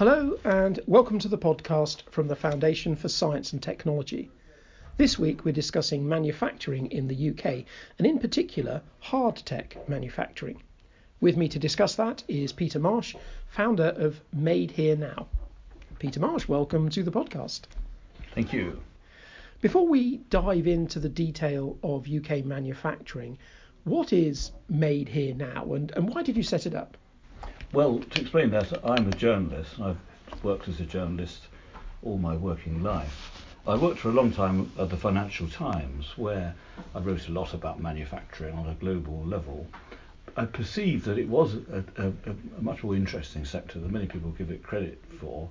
Hello, and welcome to the podcast from the Foundation for Science and Technology. This week we're discussing manufacturing in the UK, and in particular, hard tech manufacturing. With me to discuss that is Peter Marsh, founder of Made Here Now. Peter Marsh, welcome to the podcast. Thank you. Before we dive into the detail of UK manufacturing, what is Made Here Now and, and why did you set it up? Well, to explain that, I'm a journalist. I've worked as a journalist all my working life. I worked for a long time at the Financial Times, where I wrote a lot about manufacturing on a global level. I perceived that it was a, a, a, much more interesting sector than many people give it credit for.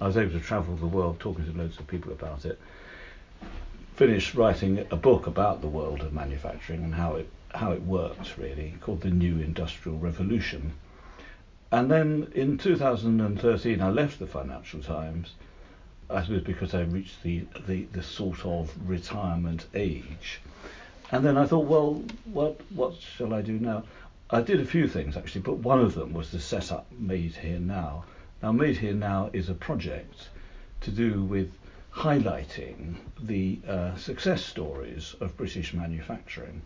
I was able to travel the world talking to loads of people about it. Finished writing a book about the world of manufacturing and how it how it works really, called the New Industrial Revolution and then in 2013, I left the Financial Times. I suppose because I reached the, the, the sort of retirement age. And then I thought, well, what what shall I do now? I did a few things actually, but one of them was to set up Made Here Now. Now, Made Here Now is a project to do with highlighting the uh, success stories of British manufacturing.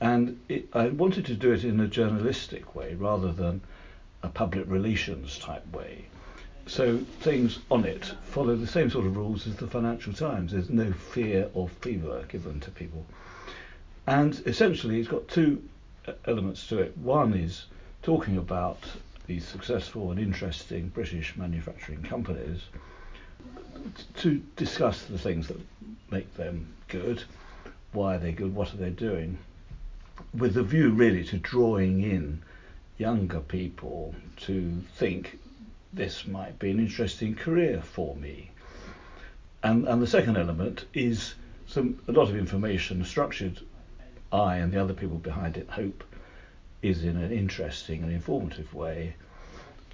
And it, I wanted to do it in a journalistic way rather than a public relations type way. So things on it follow the same sort of rules as the Financial Times. There's no fear or fever given to people. And essentially, it's got two uh, elements to it. One is talking about these successful and interesting British manufacturing companies to discuss the things that make them good, why are they good, what are they doing, with a view really to drawing in younger people to think this might be an interesting career for me. And, and the second element is some a lot of information structured. I and the other people behind it hope is in an interesting and informative way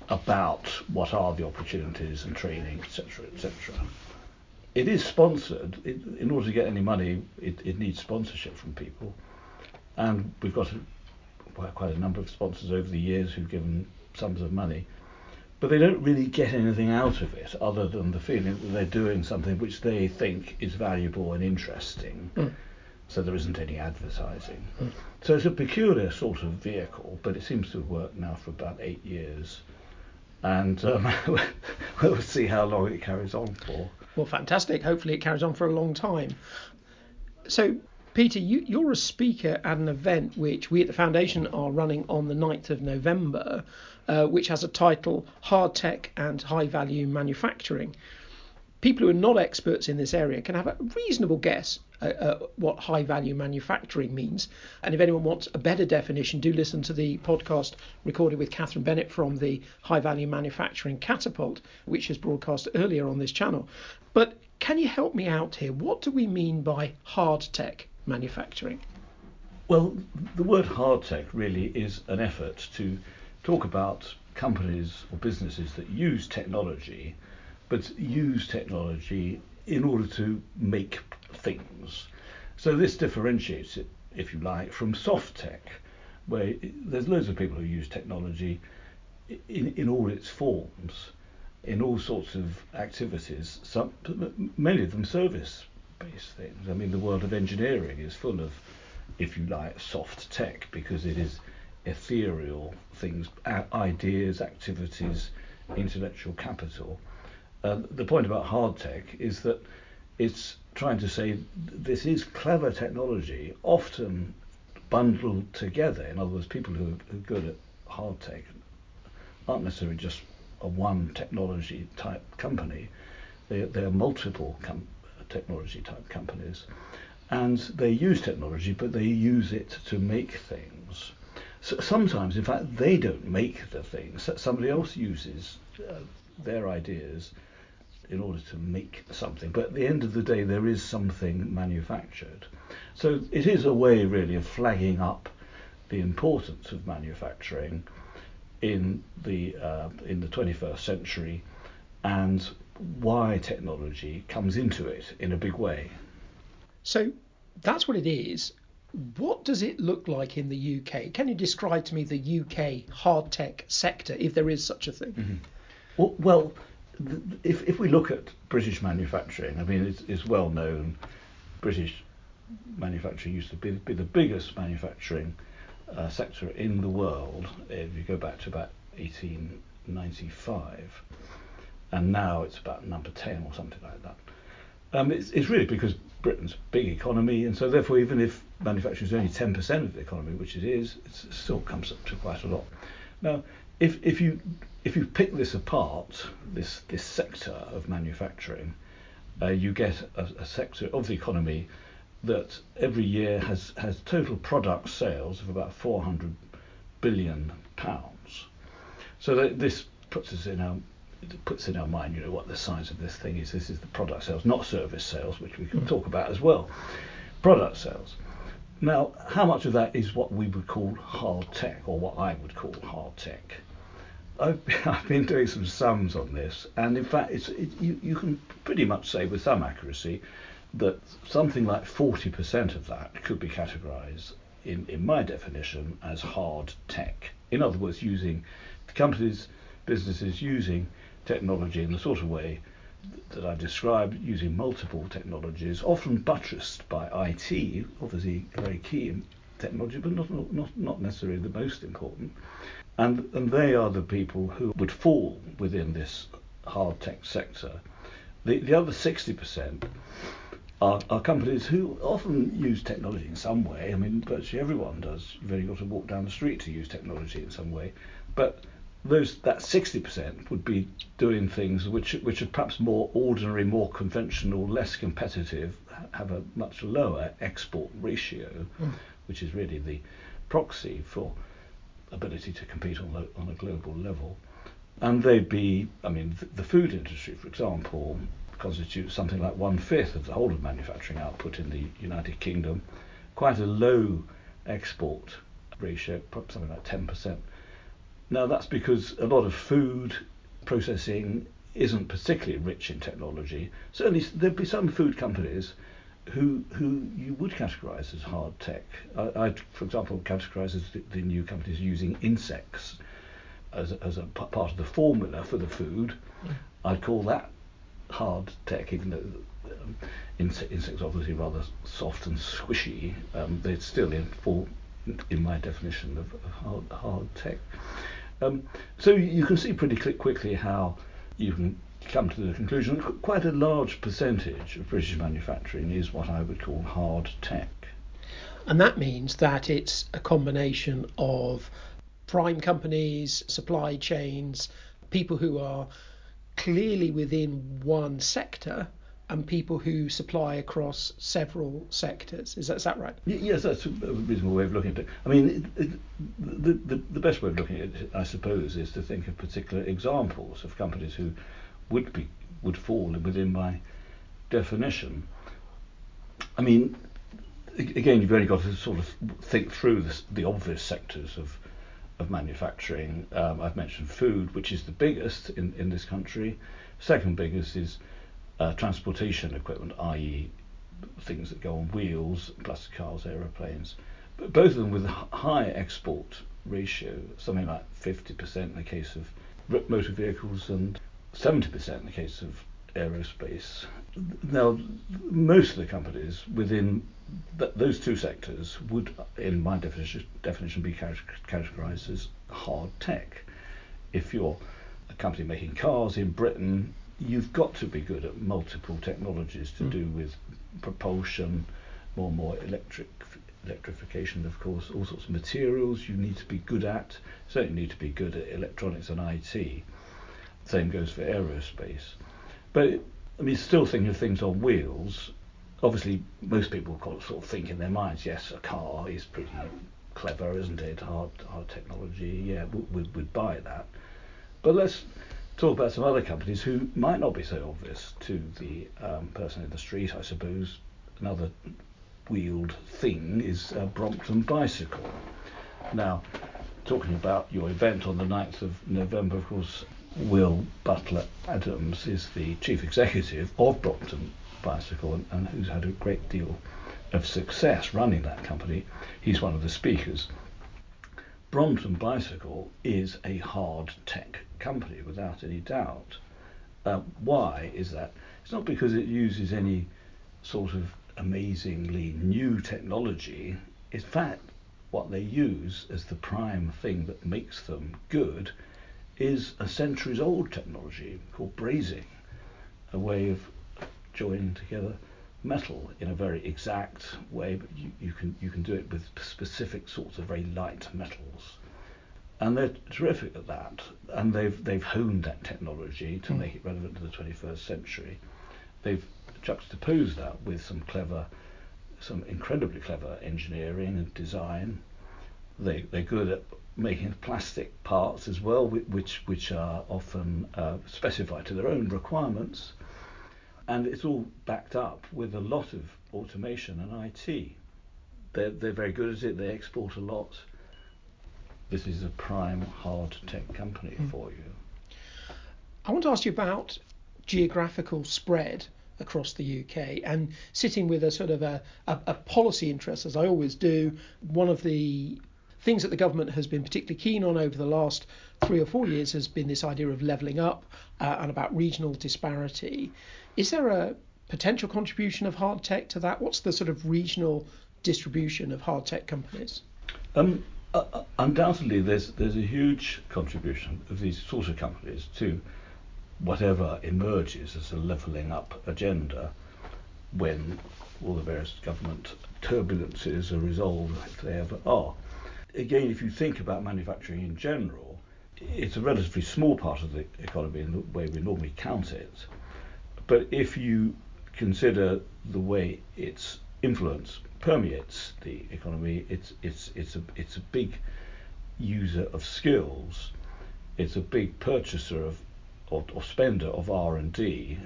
about what are the opportunities and training, etc., etc. It is sponsored. It, in order to get any money, it, it needs sponsorship from people, and we've got a, quite a number of sponsors over the years who've given sums of money, but they don't really get anything out of it other than the feeling that they're doing something which they think is valuable and interesting. Mm. So there isn't any advertising. Mm. So it's a peculiar sort of vehicle, but it seems to have worked now for about eight years. And um, we'll see how long it carries on for. Well, fantastic. Hopefully, it carries on for a long time. So, Peter, you, are a speaker at an event which we at the Foundation are running on the 9th of November, uh, which has a title Hard Tech and High Value Manufacturing. People who are not experts in this area can have a reasonable guess at, uh, what high value manufacturing means. And if anyone wants a better definition, do listen to the podcast recorded with Katherine Bennett from the High Value Manufacturing Catapult, which is broadcast earlier on this channel. But can you help me out here? What do we mean by hard tech? Manufacturing? Well, the word hard tech really is an effort to talk about companies or businesses that use technology, but use technology in order to make things. So this differentiates it, if you like, from soft tech, where there's loads of people who use technology in, in all its forms, in all sorts of activities, some, many of them service things. I mean, the world of engineering is full of, if you like, soft tech because it is ethereal things, ideas, activities, intellectual capital. Uh, the point about hard tech is that it's trying to say this is clever technology, often bundled together. In other words, people who are good at hard tech aren't necessarily just a one technology type company. They, they are multiple com- technology type companies. And they use technology, but they use it to make things. So sometimes, in fact, they don't make the things. Somebody else uses uh, their ideas in order to make something. But at the end of the day, there is something manufactured. So it is a way, really, of flagging up the importance of manufacturing in the uh, in the 21st century and why technology comes into it in a big way. So that's what it is. What does it look like in the UK? Can you describe to me the UK hard tech sector, if there is such a thing? Mm-hmm. Well, well if, if we look at British manufacturing, I mean, it's, it's well known British manufacturing used to be, be the biggest manufacturing uh, sector in the world if you go back to about 1895, and now it's about number 10 or something like that. Um, it's, it's, really because Britain's a big economy, and so therefore, even if manufacturing is only 10% of the economy, which it is, it still comes up to quite a lot. Now, if, if you if you pick this apart, this this sector of manufacturing, uh, you get a, a, sector of the economy that every year has has total product sales of about 400 billion pounds. So this puts us in our puts in our mind, you know, what the size of this thing is. This is the product sales, not service sales, which we can mm. talk about as well. Product sales. Now, how much of that is what we would call hard tech, or what I would call hard tech? I've, I've been doing some sums on this, and in fact, it's, it, you, you can pretty much say with some accuracy that something like 40% of that could be categorized, in, in my definition, as hard tech. In other words, using the companies, businesses using technology in the sort of way that I described, using multiple technologies, often buttressed by IT, obviously very key technology, but not, not, not necessarily the most important. And, and they are the people who would fall within this hard tech sector. The, the other 60% are, are companies who often use technology in some way. I mean, virtually everyone does. You've only got to walk down the street to use technology in some way. But those that 60% would be doing things which which are perhaps more ordinary, more conventional, less competitive, have a much lower export ratio, mm. which is really the proxy for ability to compete on, on a global level. And they'd be, I mean, the, the food industry, for example, constitutes something like one fifth of the whole of manufacturing output in the United Kingdom, quite a low export ratio, something like 10%. Now, that's because a lot of food processing isn't particularly rich in technology. Certainly, there'd be some food companies who who you would categorise as hard tech. I, I'd, for example, categorise as the, the, new companies using insects as a, as a p- part of the formula for the food. Mm. I'd call that hard tech, even though um, insects obviously rather soft and squishy. Um, they're still in full, in my definition of, of hard, hard tech. Um, so you can see pretty quickly how you can come to the conclusion that quite a large percentage of British manufacturing is what I would call hard tech. And that means that it's a combination of prime companies, supply chains, people who are clearly within one sector and people who supply across several sectors. Is that, is that right? Yes, that's a reasonable way of looking at it. I mean, it, it, the, the, the best way of looking at it, I suppose, is to think of particular examples of companies who would be would fall within my definition. I mean, again, you've only got to sort of think through the obvious sectors of of manufacturing. Um, I've mentioned food, which is the biggest in, in this country. Second biggest is uh, transportation equipment, i.e., things that go on wheels, plus cars, aeroplanes. But both of them with a high export ratio, something like 50% in the case of motor vehicles and 70% in the case of aerospace. Now, most of the companies within th- those two sectors would, in my definition, definition be categorized as hard tech. If you're a company making cars in Britain, you've got to be good at multiple technologies to mm. do with propulsion, more and more electric electrification, of course, all sorts of materials you need to be good at. Certainly need to be good at electronics and IT. Same goes for aerospace. But I mean, still thinking of things on wheels. Obviously, most people sort of think in their minds, yes, a car is pretty clever, isn't it? Hard, hard technology. Yeah, we'd, we'd buy that. But let's talk about some other companies who might not be so obvious to the um, person in the street, I suppose. Another wheeled thing is uh, Brompton Bicycle. Now, talking about your event on the 9th of November, of course, Will Butler Adams is the chief executive of Brompton Bicycle and, and, who's had a great deal of success running that company. He's one of the speakers. Brompton Bicycle is a hard tech company without any doubt. Uh, why is that? It's not because it uses any sort of amazingly new technology. In fact, what they use as the prime thing that makes them good is a centuries old technology called brazing, a way of joining together metal in a very exact way, but you, you, can you can do it with specific sorts of very light metals. And they're terrific at that, and they've they've honed that technology to mm. make it relevant to the 21st century. They've juxtaposed that with some clever, some incredibly clever engineering and design. They they're good at making plastic parts as well, which which are often uh, specified to their own requirements and it's all backed up with a lot of automation and IT. They're, they're very good at it, they export a lot. This is a prime hard tech company mm. for you. I want to ask you about geographical spread across the UK and sitting with a sort of a, a, a, policy interest, as I always do. One of the things that the government has been particularly keen on over the last three or four years has been this idea of levelling up uh, and about regional disparity. Is there a potential contribution of hard tech to that? What's the sort of regional distribution of hard tech companies? Um, uh, uh, undoubtedly, there's there's a huge contribution of these sort of companies to whatever emerges as a levelling up agenda when all the various government turbulences are resolved, if they ever are. Again, if you think about manufacturing in general, it's a relatively small part of the economy in the way we normally count it. But if you consider the way its influence permeates the economy, it's it's it's a it's a big user of skills. It's a big purchaser of or, or spender of R and D.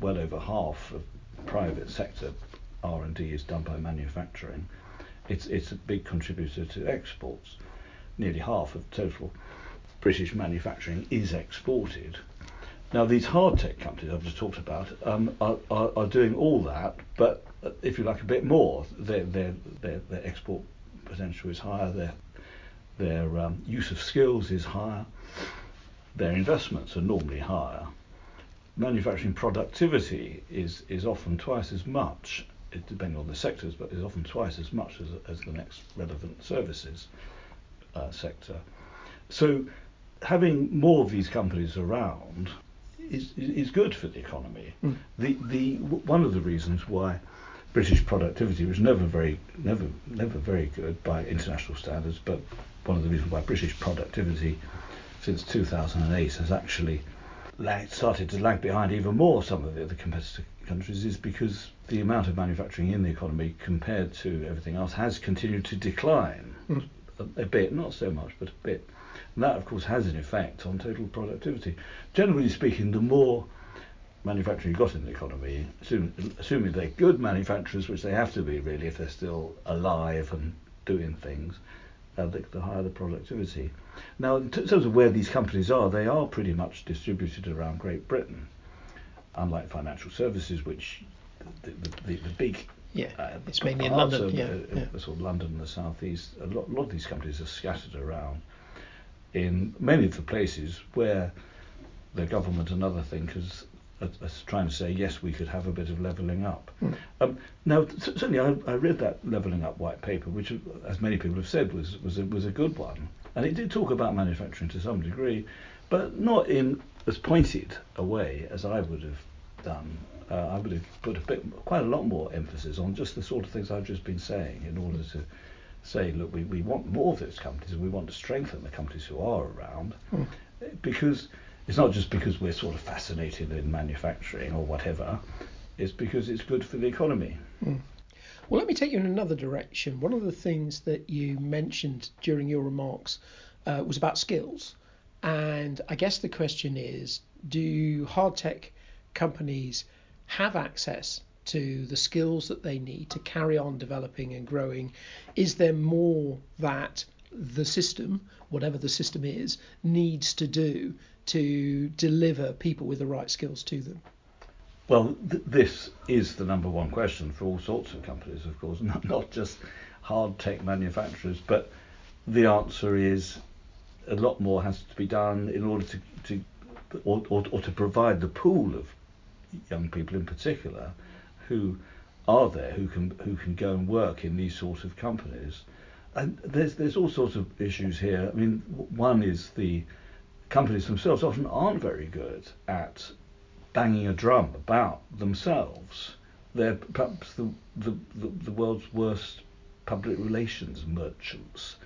Well over half of private sector R and D is done by manufacturing. It's it's a big contributor to exports. Nearly half of total British manufacturing is exported. Now, these hard tech companies I've just talked about um, are, are, are, doing all that, but uh, if you like, a bit more. Their, their, their, their export potential is higher, their, their um, use of skills is higher, their investments are normally higher. Manufacturing productivity is, is often twice as much, depending on the sectors, but is often twice as much as, as the next relevant services uh, sector. So having more of these companies around is, is good for the economy. Mm. The, the, one of the reasons why British productivity was never very, never, never very good by international standards, but one of the reasons why British productivity since 2008 has actually lag, started to lag behind even more some of the other competitor countries is because the amount of manufacturing in the economy compared to everything else has continued to decline mm. a, a bit, not so much, but a bit. And that, of course, has an effect on total productivity. Generally speaking, the more manufacturing you've got in the economy, assuming, assuming they're good manufacturers, which they have to be really if they're still alive and doing things, uh, the, the, higher the productivity. Now, in terms of where these companies are, they are pretty much distributed around Great Britain, unlike financial services, which the, the, the, the big yeah, uh, it's mainly in London. Of, yeah, uh, yeah. Sort of London and the southeast. A lot, a lot of these companies are scattered around in many of the places where the government and other thinkers are trying to say, yes, we could have a bit of levelling up. Mm. Um, now, certainly, I, I, read that levelling up white paper, which, as many people have said, was was a, was a good one, and it did talk about manufacturing to some degree, but not in as pointed a way as I would have done. Uh, I would have put a bit, quite a lot more emphasis on just the sort of things I've just been saying in order to say, look, we, we want more of those companies and we want to strengthen the companies who are around mm. because it's not just because we're sort of fascinated in manufacturing or whatever, it's because it's good for the economy. Mm. Well, let me take you in another direction. One of the things that you mentioned during your remarks uh, was about skills. And I guess the question is do hard tech companies have access to the skills that they need to carry on developing and growing? Is there more that the system, whatever the system is, needs to do to deliver people with the right skills to them? Well, th- this is the number one question for all sorts of companies, of course, not, not just hard tech manufacturers, but the answer is a lot more has to be done in order to, to or, or, or to provide the pool of young people in particular who are there who can who can go and work in these sorts of companies. And there's there's all sorts of issues here. I mean, one is the companies themselves often aren't very good at banging a drum about themselves. They're perhaps the the, the, the world's worst public relations merchants.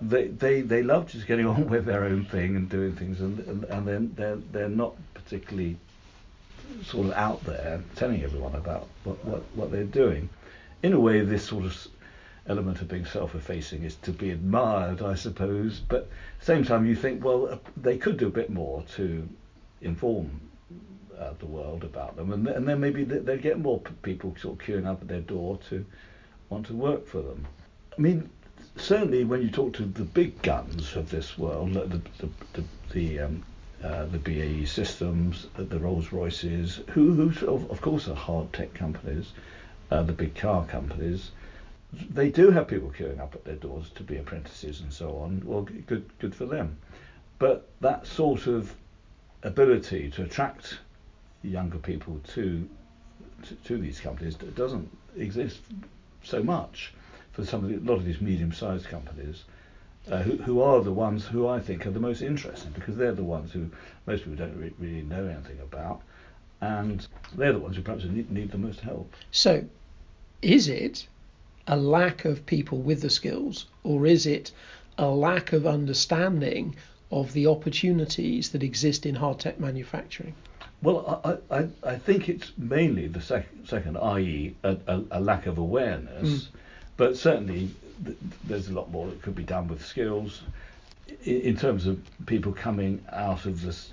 They, they they love just getting on with their own thing and doing things, and and, and then they're they're not particularly sort of out there telling everyone about what, what, what they're doing. In a way, this sort of element of being self-effacing is to be admired, I suppose. But same time, you think, well, uh, they could do a bit more to inform uh, the world about them, and, and then maybe they'd get more people sort of queuing up at their door to want to work for them. I mean, certainly when you talk to the big guns of this world, the the, the, the um, uh, the BAE Systems, the, the Rolls Royces, who, who of, of, course are hard tech companies, uh, the big car companies. They do have people queuing up at their doors to be apprentices and so on. Well, good, good for them. But that sort of ability to attract younger people to to, to these companies doesn't exist so much for some of the, a lot of these medium-sized companies uh, who, who are the ones who I think are the most interesting because they're the ones who most people don't re- really know anything about, and they're the ones who perhaps need, need the most help. So, is it a lack of people with the skills, or is it a lack of understanding of the opportunities that exist in hard tech manufacturing? Well, I, I, I think it's mainly the sec- second, i.e., a, a, a, lack of awareness. Mm. But certainly, th- there's a lot more that could be done with skills in, in terms of people coming out of this,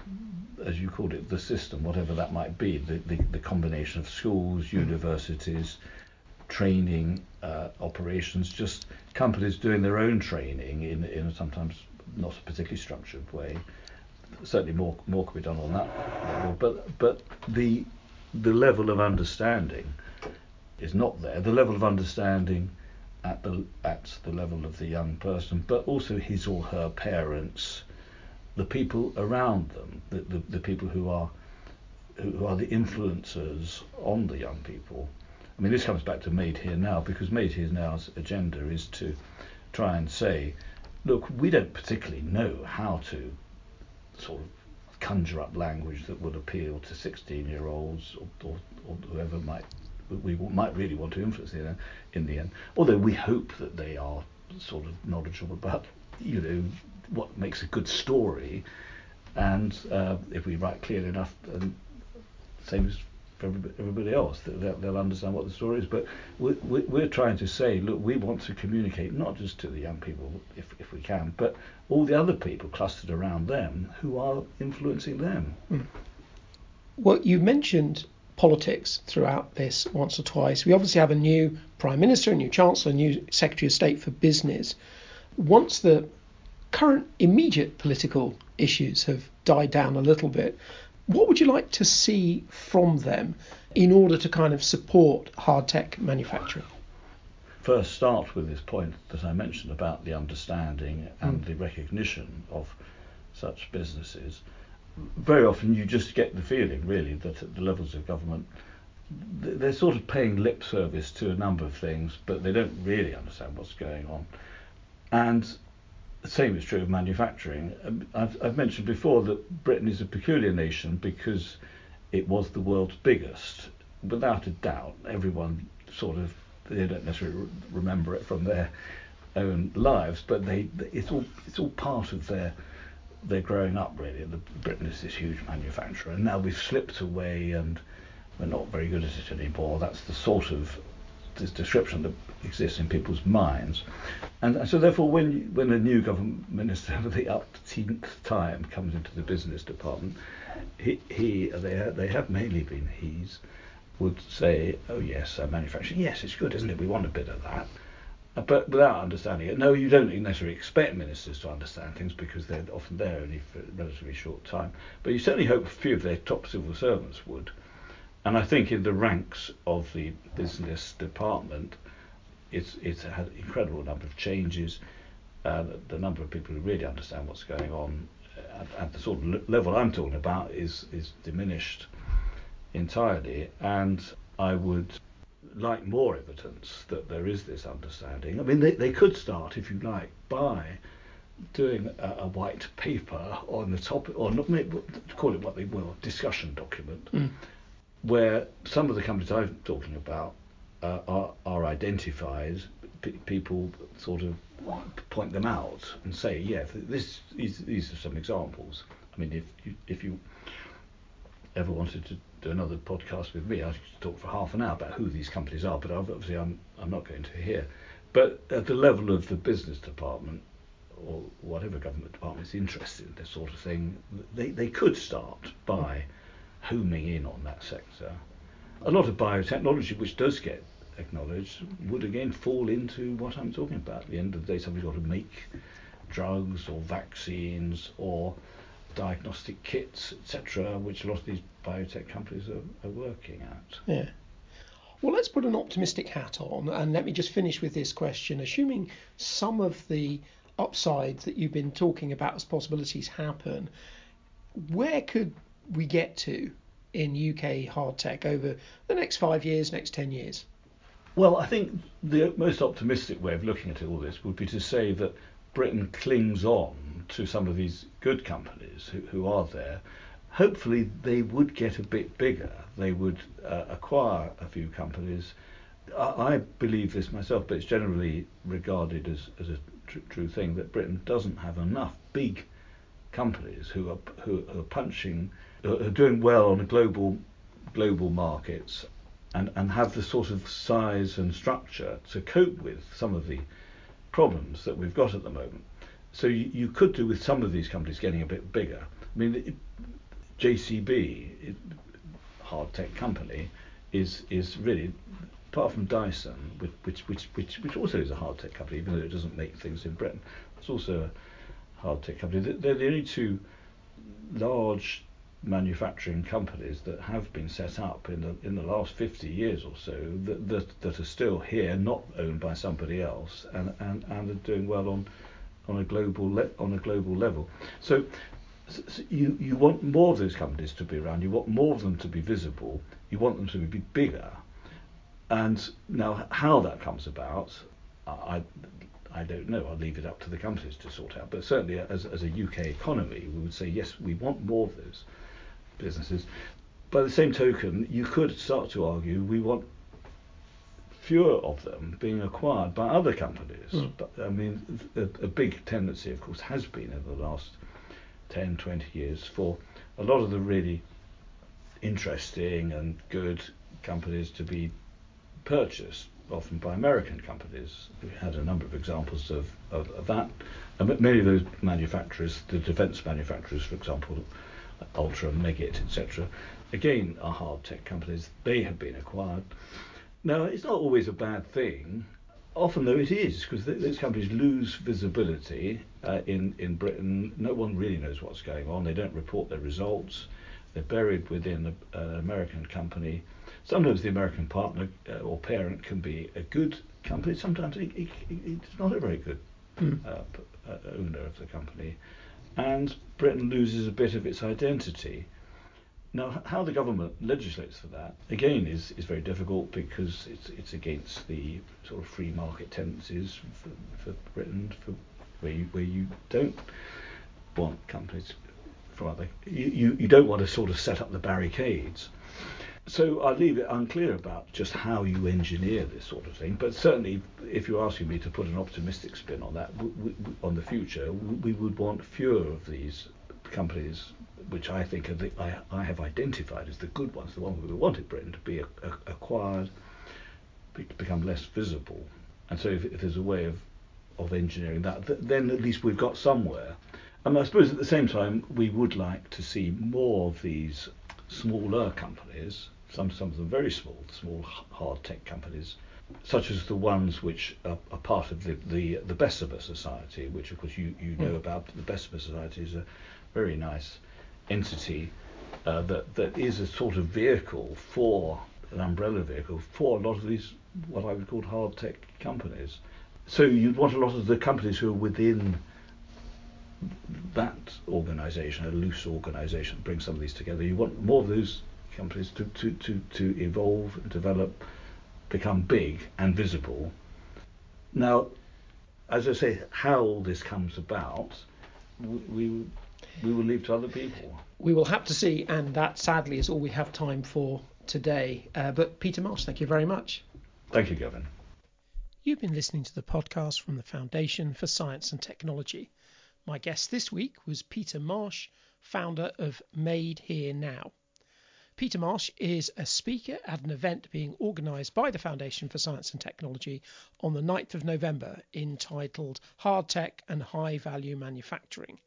as you called it, the system, whatever that might be, the, the, the combination of schools, mm. universities, training, uh, operations, just companies doing their own training in, in a sometimes not a particularly structured way. Certainly, more more could be done on that level, but but the the level of understanding is not there. The level of understanding at the at the level of the young person, but also his or her parents, the people around them, the, the, the people who are who are the influencers on the young people. I mean, this comes back to Made Here Now because Made Here Now's agenda is to try and say, look, we don't particularly know how to sort of conjure up language that would appeal to 16 year olds or, or, or whoever might we might really want to influence in, in the end. Although we hope that they are sort of knowledgeable about, you know, what makes a good story, and uh, if we write clearly enough, and same as for everybody else, they'll, they'll understand what the story is. But we're, trying to say, look, we want to communicate not just to the young people, if, if we can, but all the other people clustered around them who are influencing them. Mm. Well, you mentioned politics throughout this once or twice. We obviously have a new Prime Minister, a new Chancellor, a new Secretary of State for Business. Once the current immediate political issues have died down a little bit, what would you like to see from them in order to kind of support hard tech manufacturing? First, start with this point that I mentioned about the understanding and mm. the recognition of such businesses very often you just get the feeling, really, that at the levels of government, they're sort of paying lip service to a number of things, but they don't really understand what's going on. And the same is true of manufacturing. Um, I've, I've mentioned before that Britain is a peculiar nation because it was the world's biggest. Without a doubt, everyone sort of they don't necessarily remember it from their own lives, but they it's all it's all part of their they're growing up really. The, Britain is this huge manufacturer, and now we've slipped away and we're not very good at it anymore. That's the sort of this description that exists in people's minds, and, so therefore, when when a new government minister for the upteenth time comes into the business department, he, he they they have mainly been he's would say, oh yes, uh, manufacturing, yes, it's good, isn't it? We want a bit of that but without understanding it. No, you don't necessarily expect ministers to understand things because they're often there only for a relatively short time. But you certainly hope a few of their top civil servants would. And I think in the ranks of the business department, it's it's had an incredible number of changes. uh, the, the, number of people who really understand what's going on at, at the sort of level I'm talking about is is diminished entirely, and I would like more evidence that there is this understanding. I mean, they, they could start, if you like, by doing a, a white paper on the topic, or not, call it what they will, discussion document, mm. Where some of the companies I'm talking about uh, are, are identified. P- people sort of point them out and say, yeah, this is, these are some examples. I mean, if you, if you ever wanted to do another podcast with me, I could talk for half an hour about who these companies are, but obviously I'm, I'm not going to here. But at the level of the business department, or whatever government department is interested in this sort of thing, they, they could start by homing in on that sector. A lot of biotechnology, which does get acknowledged, would again fall into what I'm talking about. At the end of the day, somebody's got to make drugs or vaccines or diagnostic kits, etc., which a lot of these biotech companies are, are working at. Yeah. Well, let's put an optimistic hat on and let me just finish with this question. Assuming some of the upsides that you've been talking about as possibilities happen, where could we get to in UK hard tech over the next five years, next 10 years? Well, I think the most optimistic way of looking at all this would be to say that Britain clings on to some of these good companies who, who are there. Hopefully, they would get a bit bigger. They would uh, acquire a few companies. I, I, believe this myself, but it's generally regarded as, as a tr- true thing that Britain doesn't have enough big companies who are who are punching, are doing well on global global markets, and and have the sort of size and structure to cope with some of the problems that we've got at the moment. So you, you could do with some of these companies getting a bit bigger. I mean, it, JCB, it, hard tech company, is is really apart from Dyson, which, which, which, which also is a hard tech company, even though it doesn't make things in Britain, it's also a hard tech company. They're the only two large manufacturing companies that have been set up in the in the last 50 years or so that that, that are still here, not owned by somebody else, and, and, and are doing well on on a global le- on a global level. So, so you you want more of those companies to be around. You want more of them to be visible. You want them to be bigger and now, how that comes about, I, I don't know. I'll leave it up to the companies to sort out. But certainly, as, as a UK economy, we would say yes, we want more of those businesses. By the same token, you could start to argue we want fewer of them being acquired by other companies. Mm. But I mean, a, a, big tendency, of course, has been in the last 10, 20 years for a lot of the really interesting and good companies to be purchased, often by American companies. We had a number of examples of, of, of that. And many of those manufacturers, the defence manufacturers, for example, Ultra, Meggitt, etc., again are hard tech companies. They have been acquired. Now, it's not always a bad thing. Often, though, it is because th- those companies lose visibility uh, in in Britain. No one really knows what's going on. They don't report their results. They're buried within a, an American company sometimes the American partner uh, or parent can be a good company. Sometimes it, it, it's not a very good mm. owner of the company, and Britain loses a bit of its identity. Now, how the government legislates for that again is, is very difficult because it's it's against the sort of free market tendencies for, for Britain, for where you, where you don't want companies from other you, you, you don't want to sort of set up the barricades. So I leave it unclear about just how you engineer this sort of thing. But certainly, if you're asking me to put an optimistic spin on that, on the future, we would want fewer of these companies, which I think the, I, I, have identified as the good ones, the ones we wanted Britain to be a, a, acquired, be, become less visible. And so, if, if, there's a way of of engineering that, th- then at least we've got somewhere. And I suppose at the same time, we would like to see more of these smaller companies some some of them very small, small hard tech companies, such as the ones which are, are part of the, the the Bessemer Society, which of course you you know mm. about. The Bessemer Society is a very nice entity uh, that that is a sort of vehicle for an umbrella vehicle for a lot of these what I would call hard tech companies. so you'd want a lot of the companies who are within that organisation, a loose organisation, bring some of these together. You want more of those companies to, to, to, to evolve, develop, become big and visible. Now, as I say, how all this comes about, we, we will leave to other people. We will have to see, and that sadly is all we have time for today. Uh, but Peter Marsh, thank you very much. Thank you, Gavin. You've been listening to the podcast from the Foundation for Science and Technology. My guest this week was Peter Marsh, founder of Made Here Now. Peter Marsh is a speaker at an event being organised by the Foundation for Science and Technology on the 9th of November entitled Hard Tech and High Value Manufacturing.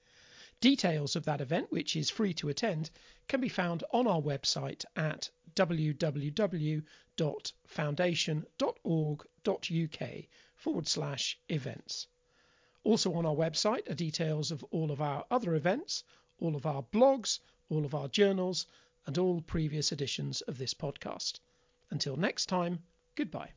Details of that event, which is free to attend, can be found on our website at www.foundation.org.uk forward slash events. Also on our website are details of all of our other events, all of our blogs, all of our journals, and all previous editions of this podcast. Until next time, goodbye.